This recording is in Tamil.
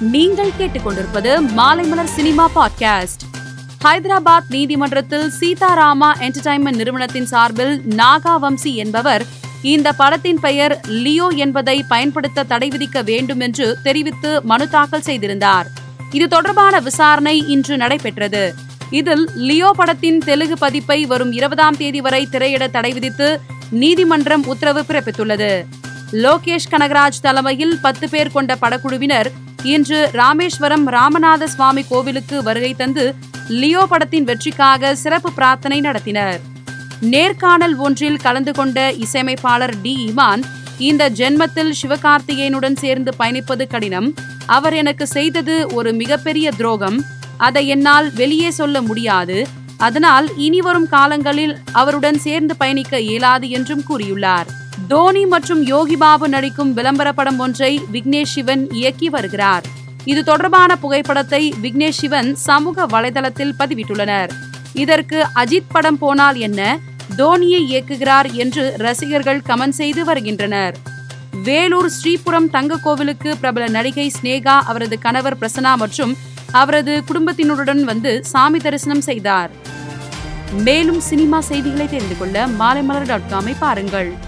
நீங்கள் கேட்டுக்கொண்டிருப்பது மாலைமலர் சினிமா பாட்காஸ்ட் ஹைதராபாத் நீதிமன்றத்தில் சீதாராமா என்டர்டைன்மெண்ட் நிறுவனத்தின் சார்பில் நாகா வம்சி என்பவர் இந்த படத்தின் பெயர் லியோ என்பதை பயன்படுத்த தடை விதிக்க வேண்டும் என்று தெரிவித்து மனு தாக்கல் செய்திருந்தார். இது தொடர்பான விசாரணை இன்று நடைபெற்றது. இதில் லியோ படத்தின் தெலுங்கு பதிப்பை வரும் இருபதாம் தேதி வரை திரையிட தடை விதித்து நீதிமன்றம் உத்தரவு பிறப்பித்துள்ளது. லோகேஷ் கனகராஜ் தலைமையில் பத்து பேர் கொண்ட படக்குழுவினர் இன்று ராமேஸ்வரம் ராமநாத சுவாமி கோவிலுக்கு வருகை தந்து லியோ படத்தின் வெற்றிக்காக சிறப்பு பிரார்த்தனை நடத்தினர். நேர்காணல் ஒன்றில் கலந்து கொண்ட இசையமைப்பாளர் டி. இமான் இந்த ஜென்மத்தில் சிவகார்த்திகேயனுடன் சேர்ந்து பயணிப்பது கடினம். அவர் எனக்கு செய்தது ஒரு மிகப்பெரிய துரோகம். அதை என்னால் வெளியே சொல்ல முடியாது. அதனால் இனி வரும் காலங்களில் அவருடன் சேர்ந்து பயணிக்க இயலாது என்றும் கூறியுள்ளார். தோனி மற்றும் யோகி பாபு நடிக்கும் விளம்பர படம் ஒன்றை விக்னேஷ் சிவன் இயக்கி வருகிறார். இது தொடர்பான புகைப்படத்தை விக்னேஷ் சிவன் சமூக வலைதளத்தில் பதிவிட்டுள்ளனர். இதற்கு அஜித் படம் போனால் என்ன? தோனியை இயக்குகிறார் என்று ரசிகர்கள் கமெண்ட் செய்து வருகின்றனர். வேலூர் ஸ்ரீபுரம் தங்க கோவிலுக்கு பிரபல நடிகை ஸ்னேகா அவரது கணவர் பிரசனா மற்றும் அவரது குடும்பத்தினருடன் வந்து சாமி தரிசனம் செய்தார். மேலும் சினிமா செய்திகளை தெரிந்து கொள்ள மாலைமலர் டாட் காமை பாருங்கள்.